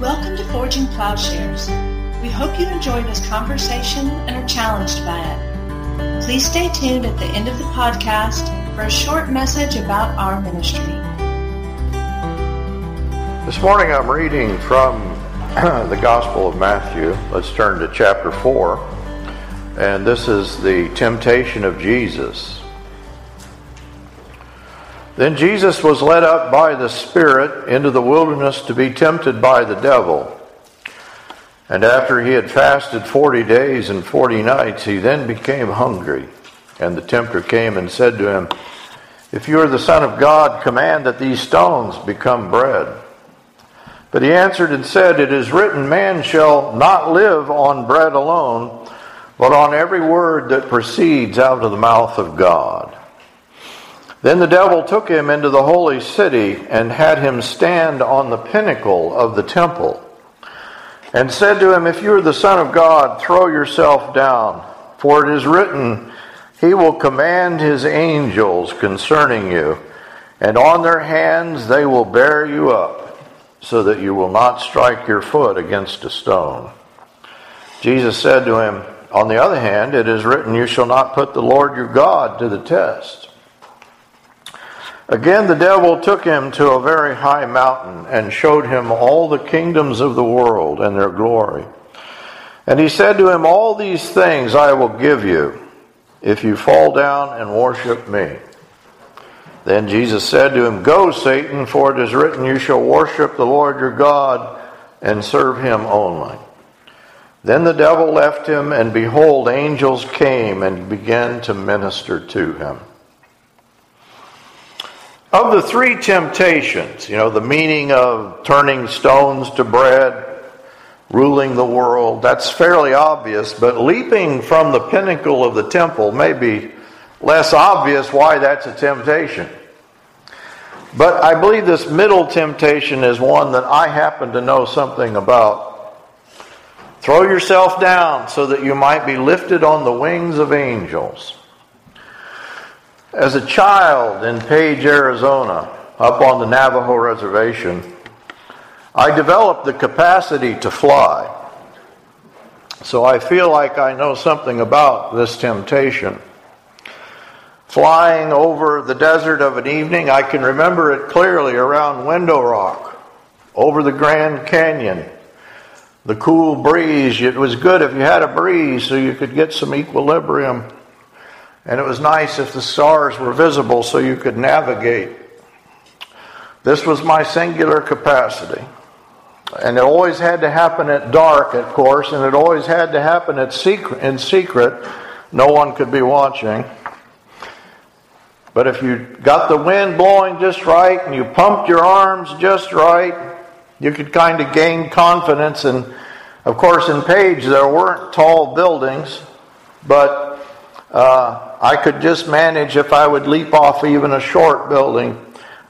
Welcome to Forging Plowshares. We hope you enjoy this conversation and are challenged by it. Please stay tuned at the end of the podcast for a short message about our ministry. This morning I'm reading from the Gospel of Matthew. Let's turn to chapter 4. And this is the temptation of Jesus. Then Jesus was led up by the Spirit into the wilderness to be tempted by the devil. And after he had fasted forty days and forty nights, he then became hungry. And the tempter came and said to him, If you are the Son of God, command that these stones become bread. But he answered and said, It is written, Man shall not live on bread alone, but on every word that proceeds out of the mouth of God. Then the devil took him into the holy city and had him stand on the pinnacle of the temple and said to him, If you are the Son of God, throw yourself down, for it is written, He will command His angels concerning you, and on their hands they will bear you up, so that you will not strike your foot against a stone. Jesus said to him, On the other hand, it is written, You shall not put the Lord your God to the test. Again, the devil took him to a very high mountain and showed him all the kingdoms of the world and their glory. And he said to him, All these things I will give you if you fall down and worship me. Then Jesus said to him, Go, Satan, for it is written, You shall worship the Lord your God and serve him only. Then the devil left him, and behold, angels came and began to minister to him. Of the three temptations, you know, the meaning of turning stones to bread, ruling the world, that's fairly obvious, but leaping from the pinnacle of the temple may be less obvious why that's a temptation. But I believe this middle temptation is one that I happen to know something about. Throw yourself down so that you might be lifted on the wings of angels. As a child in Page, Arizona, up on the Navajo reservation, I developed the capacity to fly. So I feel like I know something about this temptation. Flying over the desert of an evening, I can remember it clearly around Window Rock, over the Grand Canyon. The cool breeze, it was good if you had a breeze so you could get some equilibrium. And it was nice if the stars were visible so you could navigate. This was my singular capacity. And it always had to happen at dark, of course, and it always had to happen at secret, in secret. No one could be watching. But if you got the wind blowing just right and you pumped your arms just right, you could kind of gain confidence. And of course, in Page, there weren't tall buildings, but uh, I could just manage if I would leap off even a short building,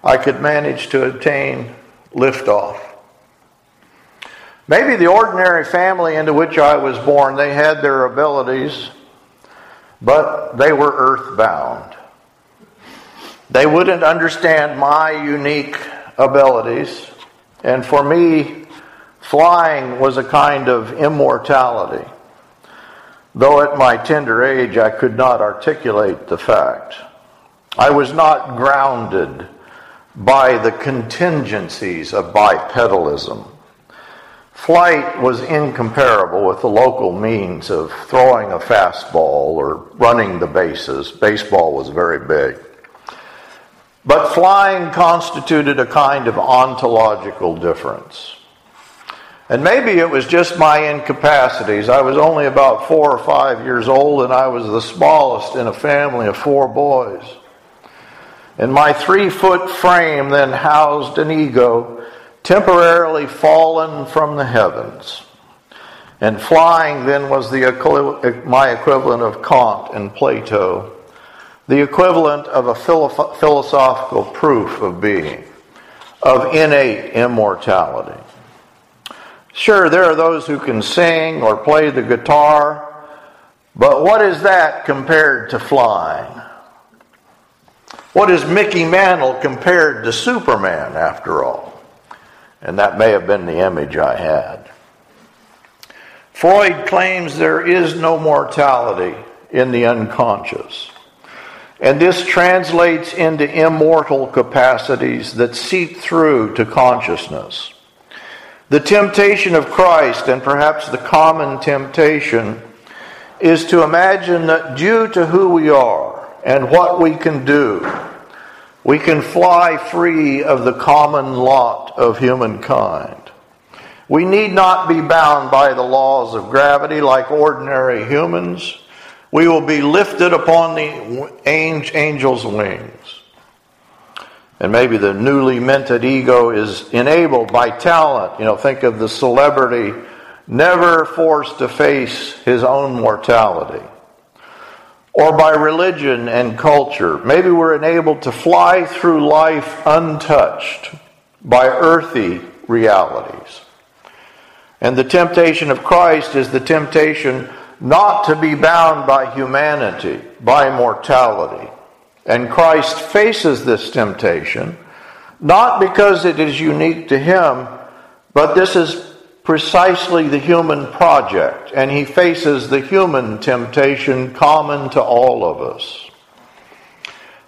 I could manage to attain liftoff. Maybe the ordinary family into which I was born, they had their abilities, but they were earthbound. They wouldn't understand my unique abilities, and for me, flying was a kind of immortality though at my tender age I could not articulate the fact. I was not grounded by the contingencies of bipedalism. Flight was incomparable with the local means of throwing a fastball or running the bases. Baseball was very big. But flying constituted a kind of ontological difference. And maybe it was just my incapacities. I was only about four or five years old, and I was the smallest in a family of four boys. And my three foot frame then housed an ego temporarily fallen from the heavens. And flying then was the, my equivalent of Kant and Plato, the equivalent of a philosophical proof of being, of innate immortality. Sure, there are those who can sing or play the guitar, but what is that compared to flying? What is Mickey Mantle compared to Superman, after all? And that may have been the image I had. Freud claims there is no mortality in the unconscious. And this translates into immortal capacities that seep through to consciousness. The temptation of Christ, and perhaps the common temptation, is to imagine that due to who we are and what we can do, we can fly free of the common lot of humankind. We need not be bound by the laws of gravity like ordinary humans. We will be lifted upon the angel's wings. And maybe the newly minted ego is enabled by talent. You know, think of the celebrity never forced to face his own mortality. Or by religion and culture. Maybe we're enabled to fly through life untouched by earthy realities. And the temptation of Christ is the temptation not to be bound by humanity, by mortality. And Christ faces this temptation, not because it is unique to him, but this is precisely the human project, and he faces the human temptation common to all of us.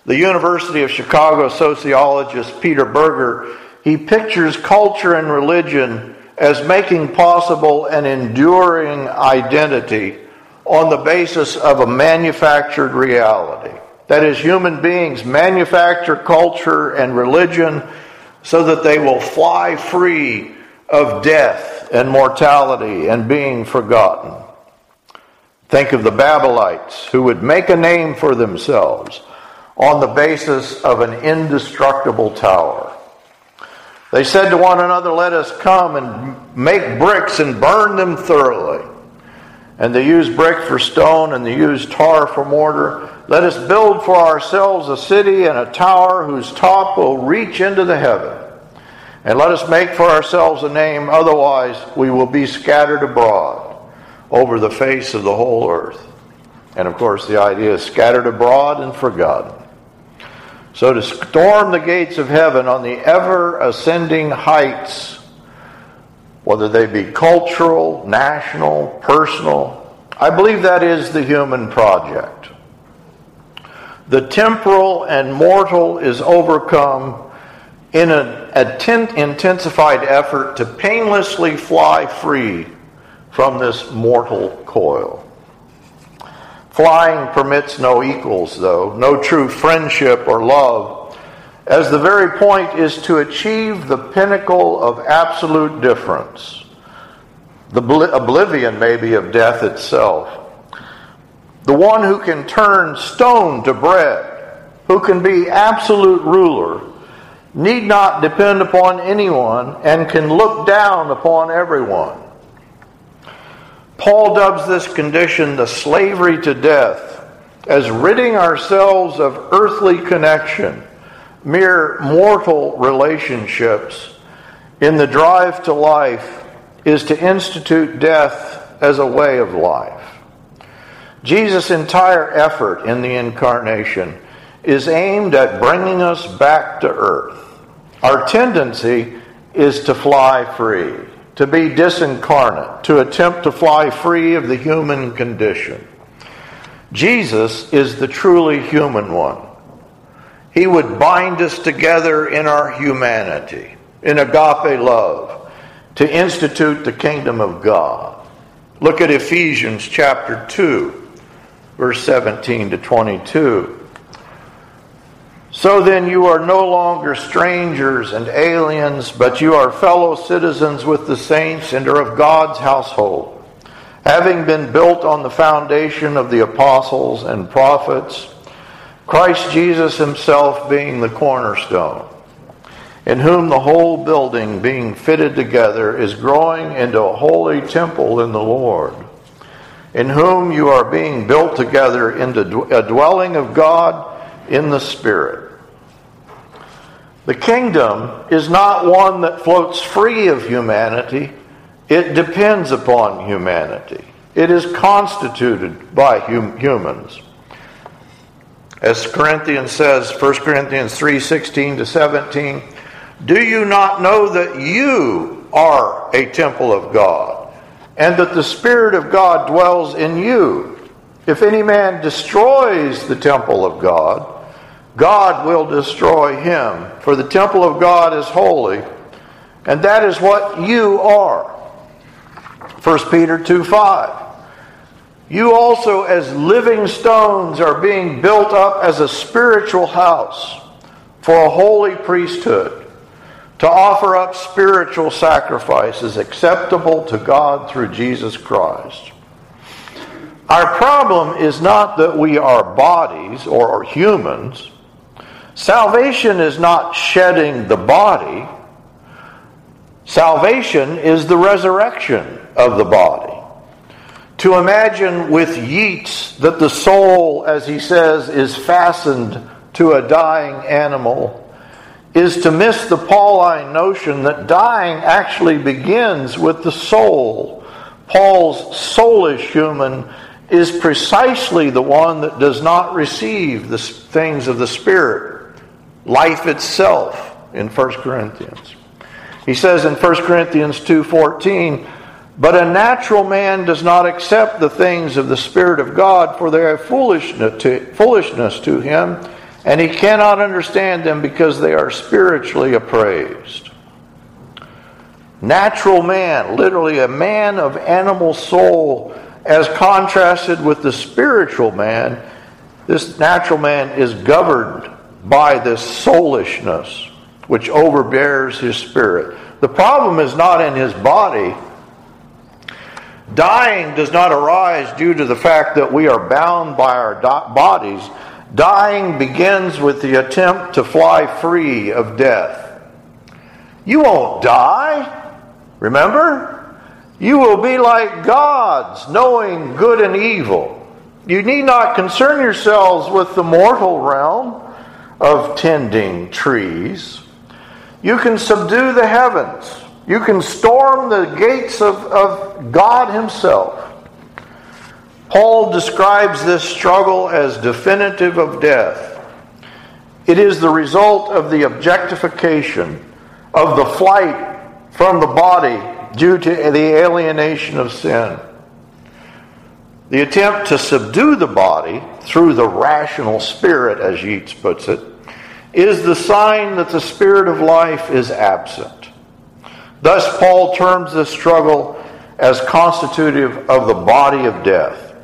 The University of Chicago sociologist Peter Berger, he pictures culture and religion as making possible an enduring identity on the basis of a manufactured reality. That is, human beings manufacture culture and religion so that they will fly free of death and mortality and being forgotten. Think of the Babylonites who would make a name for themselves on the basis of an indestructible tower. They said to one another, Let us come and make bricks and burn them thoroughly. And they used brick for stone and they used tar for mortar. Let us build for ourselves a city and a tower whose top will reach into the heaven. And let us make for ourselves a name, otherwise, we will be scattered abroad over the face of the whole earth. And of course, the idea is scattered abroad and forgotten. So to storm the gates of heaven on the ever ascending heights, whether they be cultural, national, personal, I believe that is the human project. The temporal and mortal is overcome in an intensified effort to painlessly fly free from this mortal coil. Flying permits no equals, though, no true friendship or love, as the very point is to achieve the pinnacle of absolute difference, the oblivion, maybe, of death itself. The one who can turn stone to bread, who can be absolute ruler, need not depend upon anyone and can look down upon everyone. Paul dubs this condition the slavery to death as ridding ourselves of earthly connection, mere mortal relationships, in the drive to life is to institute death as a way of life. Jesus' entire effort in the incarnation is aimed at bringing us back to earth. Our tendency is to fly free to be disincarnate, to attempt to fly free of the human condition. Jesus is the truly human one. He would bind us together in our humanity, in agape love, to institute the kingdom of God. Look at Ephesians chapter 2, verse 17 to 22. So then, you are no longer strangers and aliens, but you are fellow citizens with the saints and are of God's household, having been built on the foundation of the apostles and prophets, Christ Jesus himself being the cornerstone, in whom the whole building, being fitted together, is growing into a holy temple in the Lord, in whom you are being built together into a dwelling of God in the Spirit. The kingdom is not one that floats free of humanity, it depends upon humanity. It is constituted by hum- humans. As Corinthians says, 1 Corinthians 3 16 to 17, Do you not know that you are a temple of God, and that the Spirit of God dwells in you? If any man destroys the temple of God, God will destroy him. For the temple of God is holy, and that is what you are. 1 Peter 2 5. You also, as living stones, are being built up as a spiritual house for a holy priesthood to offer up spiritual sacrifices acceptable to God through Jesus Christ. Our problem is not that we are bodies or are humans. Salvation is not shedding the body. Salvation is the resurrection of the body. To imagine with Yeats that the soul, as he says, is fastened to a dying animal is to miss the Pauline notion that dying actually begins with the soul. Paul's soulish human is precisely the one that does not receive the things of the Spirit, life itself in 1 Corinthians. He says in 1 Corinthians 2:14, "But a natural man does not accept the things of the Spirit of God, for they are foolishness to, foolishness to him, and he cannot understand them because they are spiritually appraised." Natural man, literally a man of animal soul, as contrasted with the spiritual man, this natural man is governed by this soulishness which overbears his spirit. The problem is not in his body. Dying does not arise due to the fact that we are bound by our bodies. Dying begins with the attempt to fly free of death. You won't die. Remember? You will be like gods, knowing good and evil. You need not concern yourselves with the mortal realm of tending trees. You can subdue the heavens. You can storm the gates of, of God Himself. Paul describes this struggle as definitive of death. It is the result of the objectification, of the flight from the body due to the alienation of sin. The attempt to subdue the body through the rational spirit, as Yeats puts it, is the sign that the spirit of life is absent. Thus, Paul terms this struggle as constitutive of the body of death.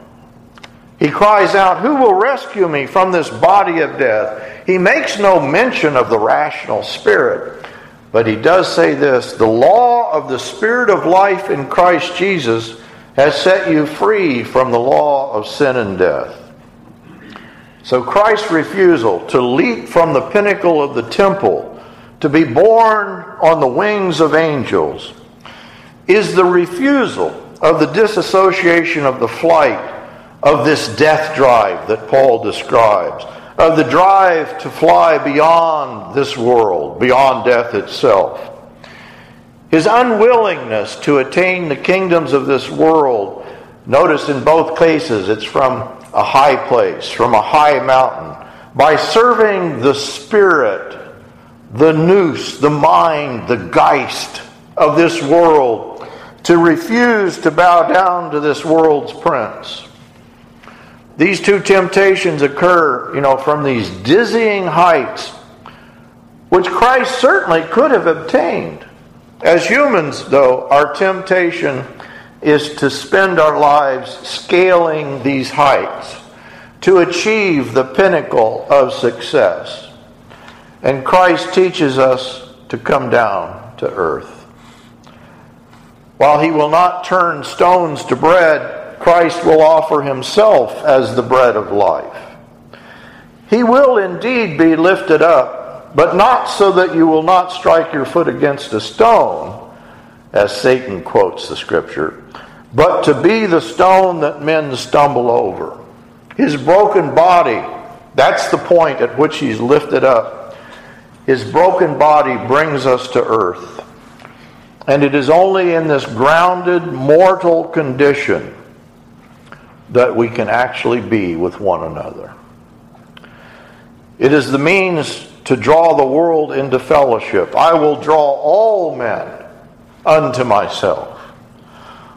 He cries out, Who will rescue me from this body of death? He makes no mention of the rational spirit, but he does say this the law of the Spirit of life in Christ Jesus has set you free from the law of sin and death. So Christ's refusal to leap from the pinnacle of the temple, to be borne on the wings of angels, is the refusal of the disassociation of the flight of this death drive that Paul describes of the drive to fly beyond this world, beyond death itself. His unwillingness to attain the kingdoms of this world, notice in both cases it's from a high place, from a high mountain, by serving the spirit, the nous, the mind, the geist of this world, to refuse to bow down to this world's prince. These two temptations occur, you know, from these dizzying heights, which Christ certainly could have obtained. As humans, though, our temptation is to spend our lives scaling these heights to achieve the pinnacle of success. And Christ teaches us to come down to earth. While he will not turn stones to bread, Christ will offer himself as the bread of life. He will indeed be lifted up, but not so that you will not strike your foot against a stone, as Satan quotes the scripture, but to be the stone that men stumble over. His broken body, that's the point at which he's lifted up. His broken body brings us to earth. And it is only in this grounded mortal condition that we can actually be with one another. It is the means to draw the world into fellowship. I will draw all men unto myself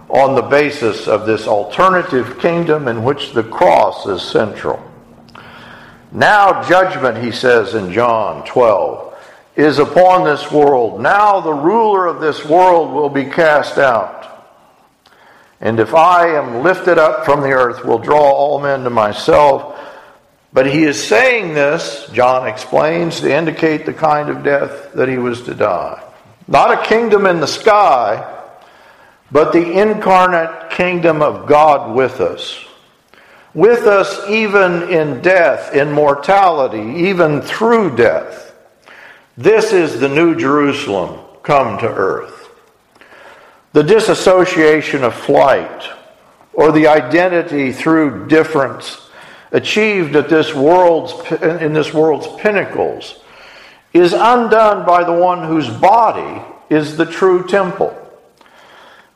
on the basis of this alternative kingdom in which the cross is central. Now, judgment, he says in John 12, is upon this world. Now, the ruler of this world will be cast out. And if I am lifted up from the earth, will draw all men to myself. But he is saying this, John explains, to indicate the kind of death that he was to die. Not a kingdom in the sky, but the incarnate kingdom of God with us. With us even in death, in mortality, even through death. This is the new Jerusalem come to earth. The disassociation of flight, or the identity through difference achieved at this world's, in this world's pinnacles, is undone by the one whose body is the true temple.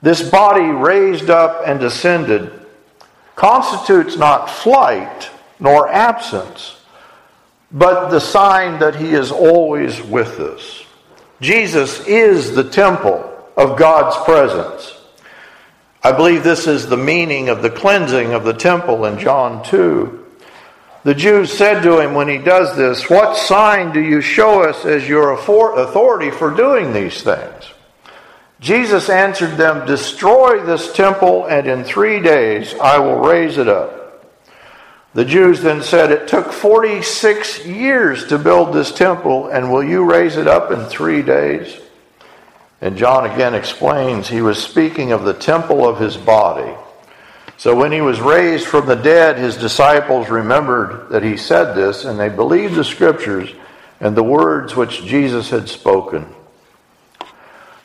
This body raised up and descended constitutes not flight nor absence, but the sign that he is always with us. Jesus is the temple of God's presence. I believe this is the meaning of the cleansing of the temple in John 2. The Jews said to him when he does this, What sign do you show us as your authority for doing these things? Jesus answered them, Destroy this temple, and in three days I will raise it up. The Jews then said, It took 46 years to build this temple, and will you raise it up in three days? And John again explains he was speaking of the temple of his body. So when he was raised from the dead, his disciples remembered that he said this, and they believed the scriptures and the words which Jesus had spoken.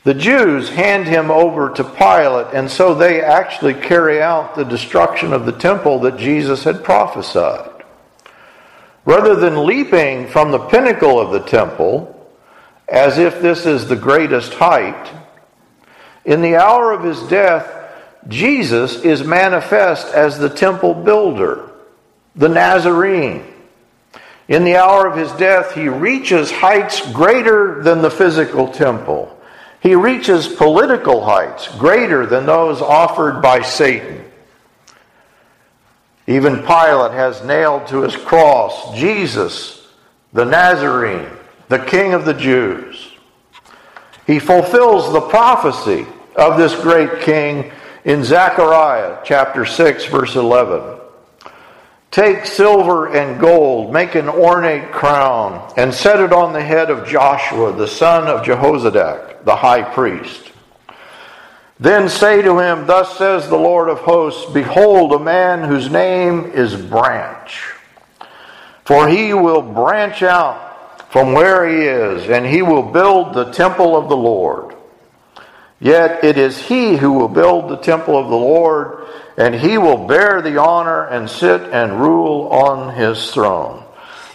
The Jews hand him over to Pilate, and so they actually carry out the destruction of the temple that Jesus had prophesied. Rather than leaping from the pinnacle of the temple, as if this is the greatest height, in the hour of his death, Jesus is manifest as the temple builder, the Nazarene. In the hour of his death, he reaches heights greater than the physical temple. He reaches political heights greater than those offered by Satan. Even Pilate has nailed to his cross Jesus, the Nazarene, the King of the Jews. He fulfills the prophecy of this great king in Zechariah chapter 6, verse 11. Take silver and gold, make an ornate crown, and set it on the head of Joshua, the son of Jehozadak, the high priest. Then say to him, Thus says the Lord of hosts, Behold, a man whose name is Branch. For he will branch out from where he is, and he will build the temple of the Lord. Yet it is he who will build the temple of the Lord and he will bear the honor and sit and rule on his throne.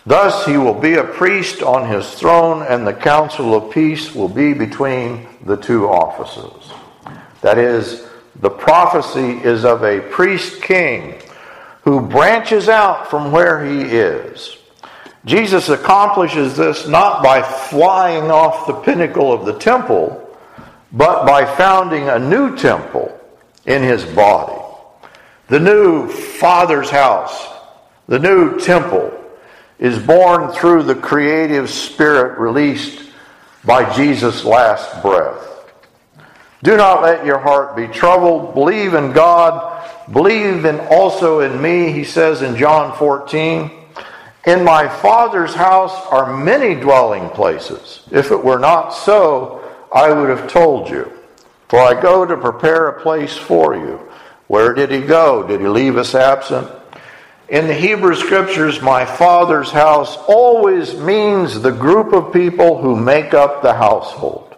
Thus he will be a priest on his throne, and the counsel of peace will be between the two offices. That is, the prophecy is of a priest king who branches out from where he is. Jesus accomplishes this not by flying off the pinnacle of the temple, but by founding a new temple in his body. The new Father's house, the new temple, is born through the creative spirit released by Jesus' last breath. Do not let your heart be troubled. Believe in God. Believe in also in me, he says in John 14. In my Father's house are many dwelling places. If it were not so, I would have told you. For I go to prepare a place for you. Where did he go? Did he leave us absent? In the Hebrew scriptures, my father's house always means the group of people who make up the household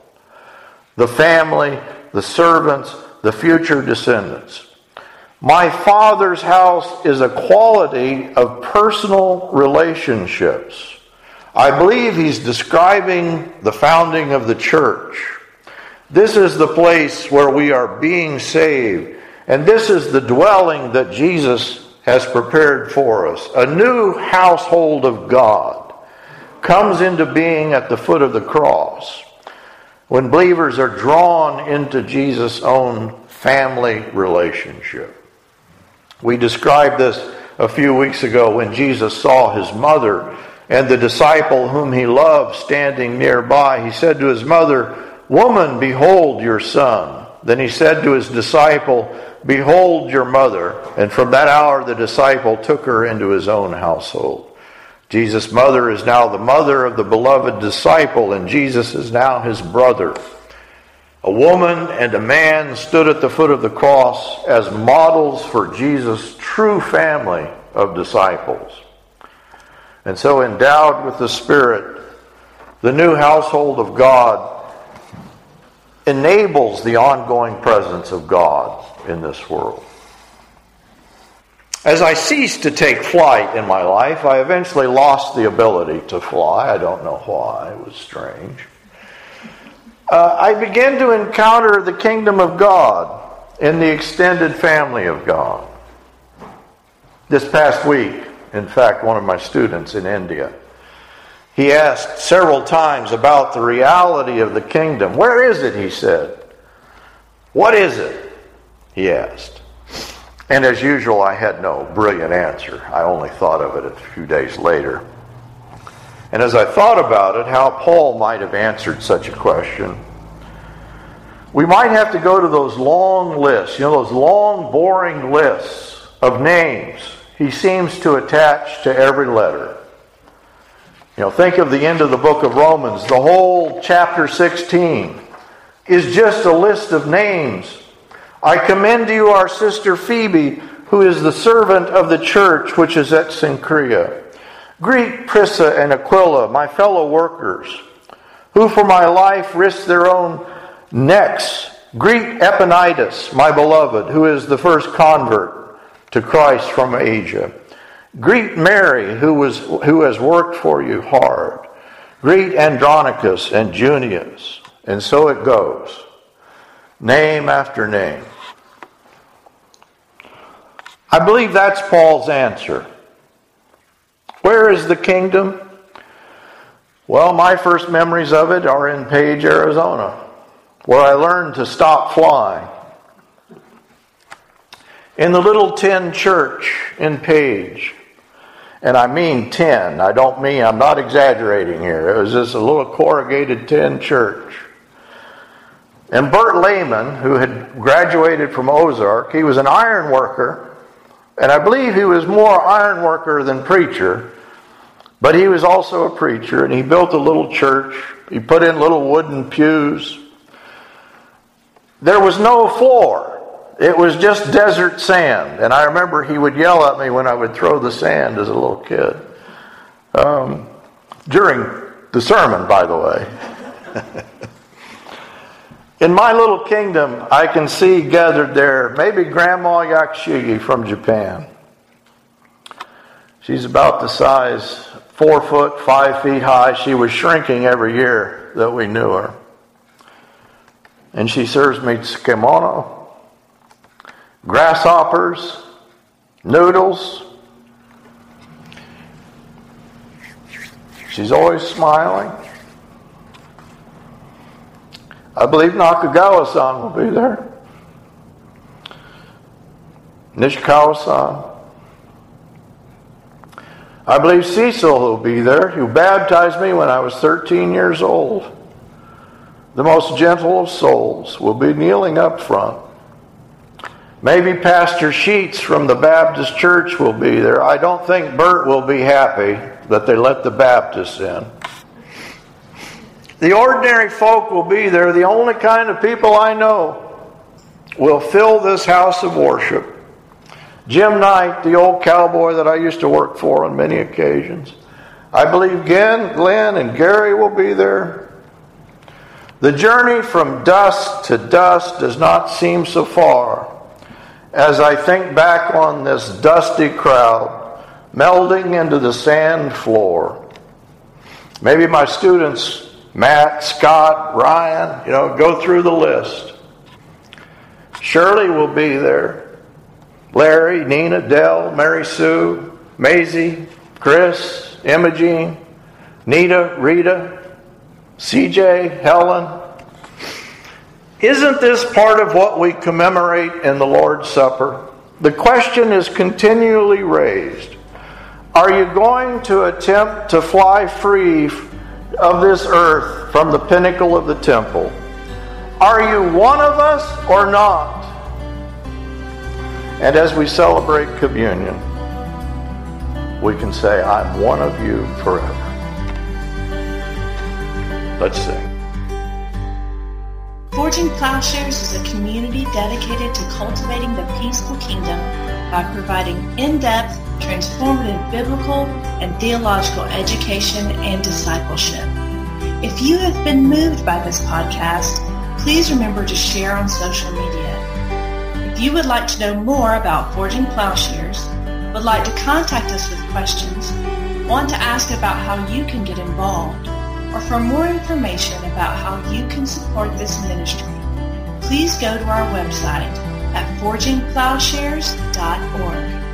the family, the servants, the future descendants. My father's house is a quality of personal relationships. I believe he's describing the founding of the church. This is the place where we are being saved and this is the dwelling that Jesus has prepared for us a new household of God, comes into being at the foot of the cross. When believers are drawn into Jesus' own family relationship. We described this a few weeks ago when Jesus saw his mother and the disciple whom he loved standing nearby. He said to his mother, Woman, behold your son. Then he said to his disciple, Behold your mother. And from that hour the disciple took her into his own household. Jesus' mother is now the mother of the beloved disciple, and Jesus is now his brother. A woman and a man stood at the foot of the cross as models for Jesus' true family of disciples. And so, endowed with the Spirit, the new household of God enables the ongoing presence of God in this world. As I ceased to take flight in my life, I eventually lost the ability to fly. I don't know why, it was strange. Uh, I began to encounter the kingdom of God in the extended family of God. This past week, in fact, one of my students in India, he asked several times about the reality of the kingdom. Where is it? He said. What is it? He asked. And as usual, I had no brilliant answer. I only thought of it a few days later. And as I thought about it, how Paul might have answered such a question, we might have to go to those long lists, you know, those long, boring lists of names he seems to attach to every letter. You know, think of the end of the book of Romans. The whole chapter 16 is just a list of names I commend to you our sister Phoebe, who is the servant of the church which is at Cenchrea. Greet Prisca and Aquila, my fellow workers, who for my life risked their own necks. Greet Epaenetus, my beloved, who is the first convert to Christ from Asia. Greet Mary, who, was, who has worked for you hard. Greet Andronicus and Junius. And so it goes, name after name. I believe that's Paul's answer. Where is the kingdom? Well, my first memories of it are in Page, Arizona, where I learned to stop flying. In the little tin church in Page, and I mean tin, I don't mean, I'm not exaggerating here. It was just a little corrugated tin church. And Bert Lehman, who had graduated from Ozark, he was an iron worker and I believe he was more iron worker than preacher, but he was also a preacher, and he built a little church. He put in little wooden pews. There was no floor. It was just desert sand. And I remember he would yell at me when I would throw the sand as a little kid. Um, during the sermon, by the way. In my little kingdom, I can see gathered there maybe Grandma Yakshigi from Japan. She's about the size, four foot, five feet high. She was shrinking every year that we knew her. And she serves me tsukemono, grasshoppers, noodles. She's always smiling. I believe Nakagawa san will be there. Nishikawa san. I believe Cecil will be there, who baptized me when I was 13 years old. The most gentle of souls will be kneeling up front. Maybe Pastor Sheets from the Baptist Church will be there. I don't think Bert will be happy that they let the Baptists in. The ordinary folk will be there. The only kind of people I know will fill this house of worship. Jim Knight, the old cowboy that I used to work for on many occasions. I believe Glenn, and Gary will be there. The journey from dust to dust does not seem so far as I think back on this dusty crowd melding into the sand floor. Maybe my students Matt, Scott, Ryan, you know, go through the list. Shirley will be there. Larry, Nina, Dell, Mary Sue, Maisie, Chris, Imogene, Nita, Rita, CJ, Helen. Isn't this part of what we commemorate in the Lord's Supper? The question is continually raised Are you going to attempt to fly free of this earth from the pinnacle of the temple? Are you one of us or not? And as we celebrate communion, we can say, I'm one of you forever. Let's sing. Forging Plowshares is a community dedicated to cultivating the peaceful kingdom by providing in-depth, transformative biblical and theological education and discipleship. If you have been moved by this podcast, please remember to share on social media. If you would like to know more about Forging Plowshares, would like to contact us with questions, want to ask about how you can get involved, or for more information about how you can support this ministry, please go to our website at forgingplowshares.org.